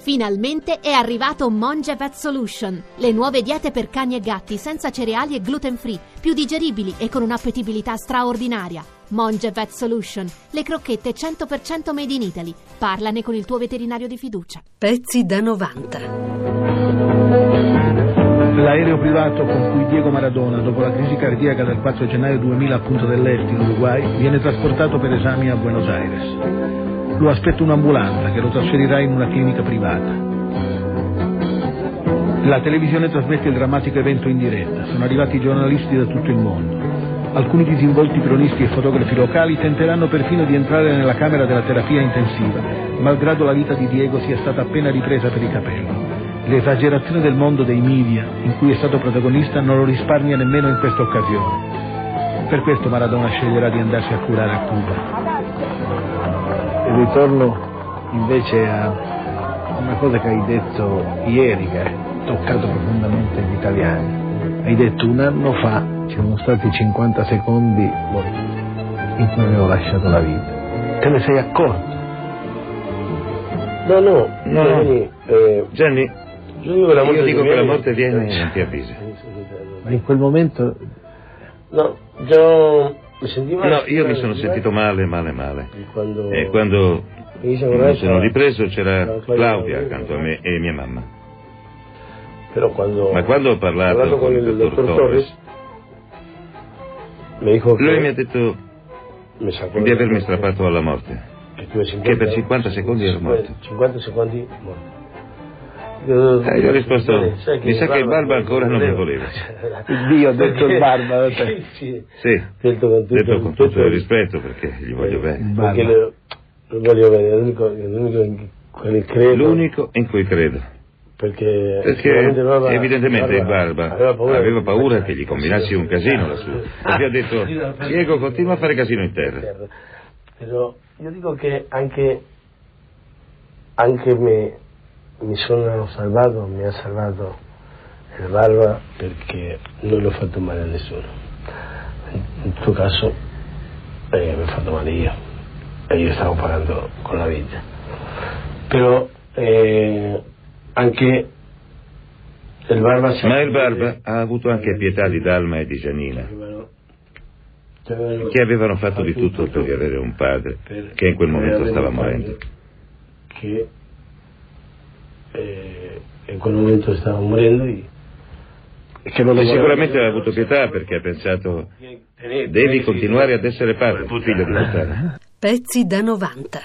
Finalmente è arrivato Monge Vet Solution, le nuove diete per cani e gatti senza cereali e gluten free, più digeribili e con un'appetibilità straordinaria. Monge Vet Solution, le crocchette 100% made in Italy. Parlane con il tuo veterinario di fiducia. Pezzi da 90. L'aereo privato con cui Diego Maradona, dopo la crisi cardiaca del 4 gennaio 2000 a Punta dell'Este in Uruguay, viene trasportato per esami a Buenos Aires. Lo aspetta un'ambulanza che lo trasferirà in una clinica privata. La televisione trasmette il drammatico evento in diretta. Sono arrivati giornalisti da tutto il mondo. Alcuni disinvolti cronisti e fotografi locali tenteranno perfino di entrare nella camera della terapia intensiva, malgrado la vita di Diego sia stata appena ripresa per i capelli. L'esagerazione del mondo dei media, in cui è stato protagonista, non lo risparmia nemmeno in questa occasione. Per questo Maradona sceglierà di andarsi a curare a Cuba. Ritorno invece a una cosa che hai detto ieri, che ha toccato profondamente gli italiani. Hai detto un anno fa ci sono stati 50 secondi in cui avevo lasciato la vita. Te ne sei accorto? No, no, No, Gianni, eh, Gianni, io dico che la morte io dico ti che la viene- morte viene e non ti avvisa. Ma in quel momento No, io. No, io mi sono sentito male, male, male. E quando mi sono ripreso c'era Claudia- accanto a me e mia mamma. Però quando... Ma quando ho parlato con il dottor Torres, lui mi ha detto di avermi strappato alla morte. Che, tuve 50 che per 50 secondi ero morto. 50 secondi morto. Io, Eh, io ho risposto, mi sa che il Barba ancora non mi voleva. Dio ha detto il Barba. Sì, Detto con tutto, il rispetto perché gli voglio il bene. Perché lo voglio bene, è l'unico, in cui credo. L'unico in cui credo. Perché, evidentemente il Barba aveva paura, aveva paura che gli combinassi un casino lassù. Perché ha detto, Diego continua a fare casino in terra. Però io dico che anche, anche me, mi sono salvato, mi ha salvato il Barba perché non l'ho fatto male a nessuno. In, tuo caso eh, mi ho fatto male io e io stavo pagando con la vita. Però eh, anche il Barba si Ma il Barba ha avuto anche pietà di Dalma e di Giannina, che avevano fatto di tutto per riavere un padre che in quel momento stava morendo. che eh, in quel momento stava morendo e che non E sicuramente ha avuto pietà perché ha pensato devi continuare ad essere padre, figlio di puttana. Pezzi da 90.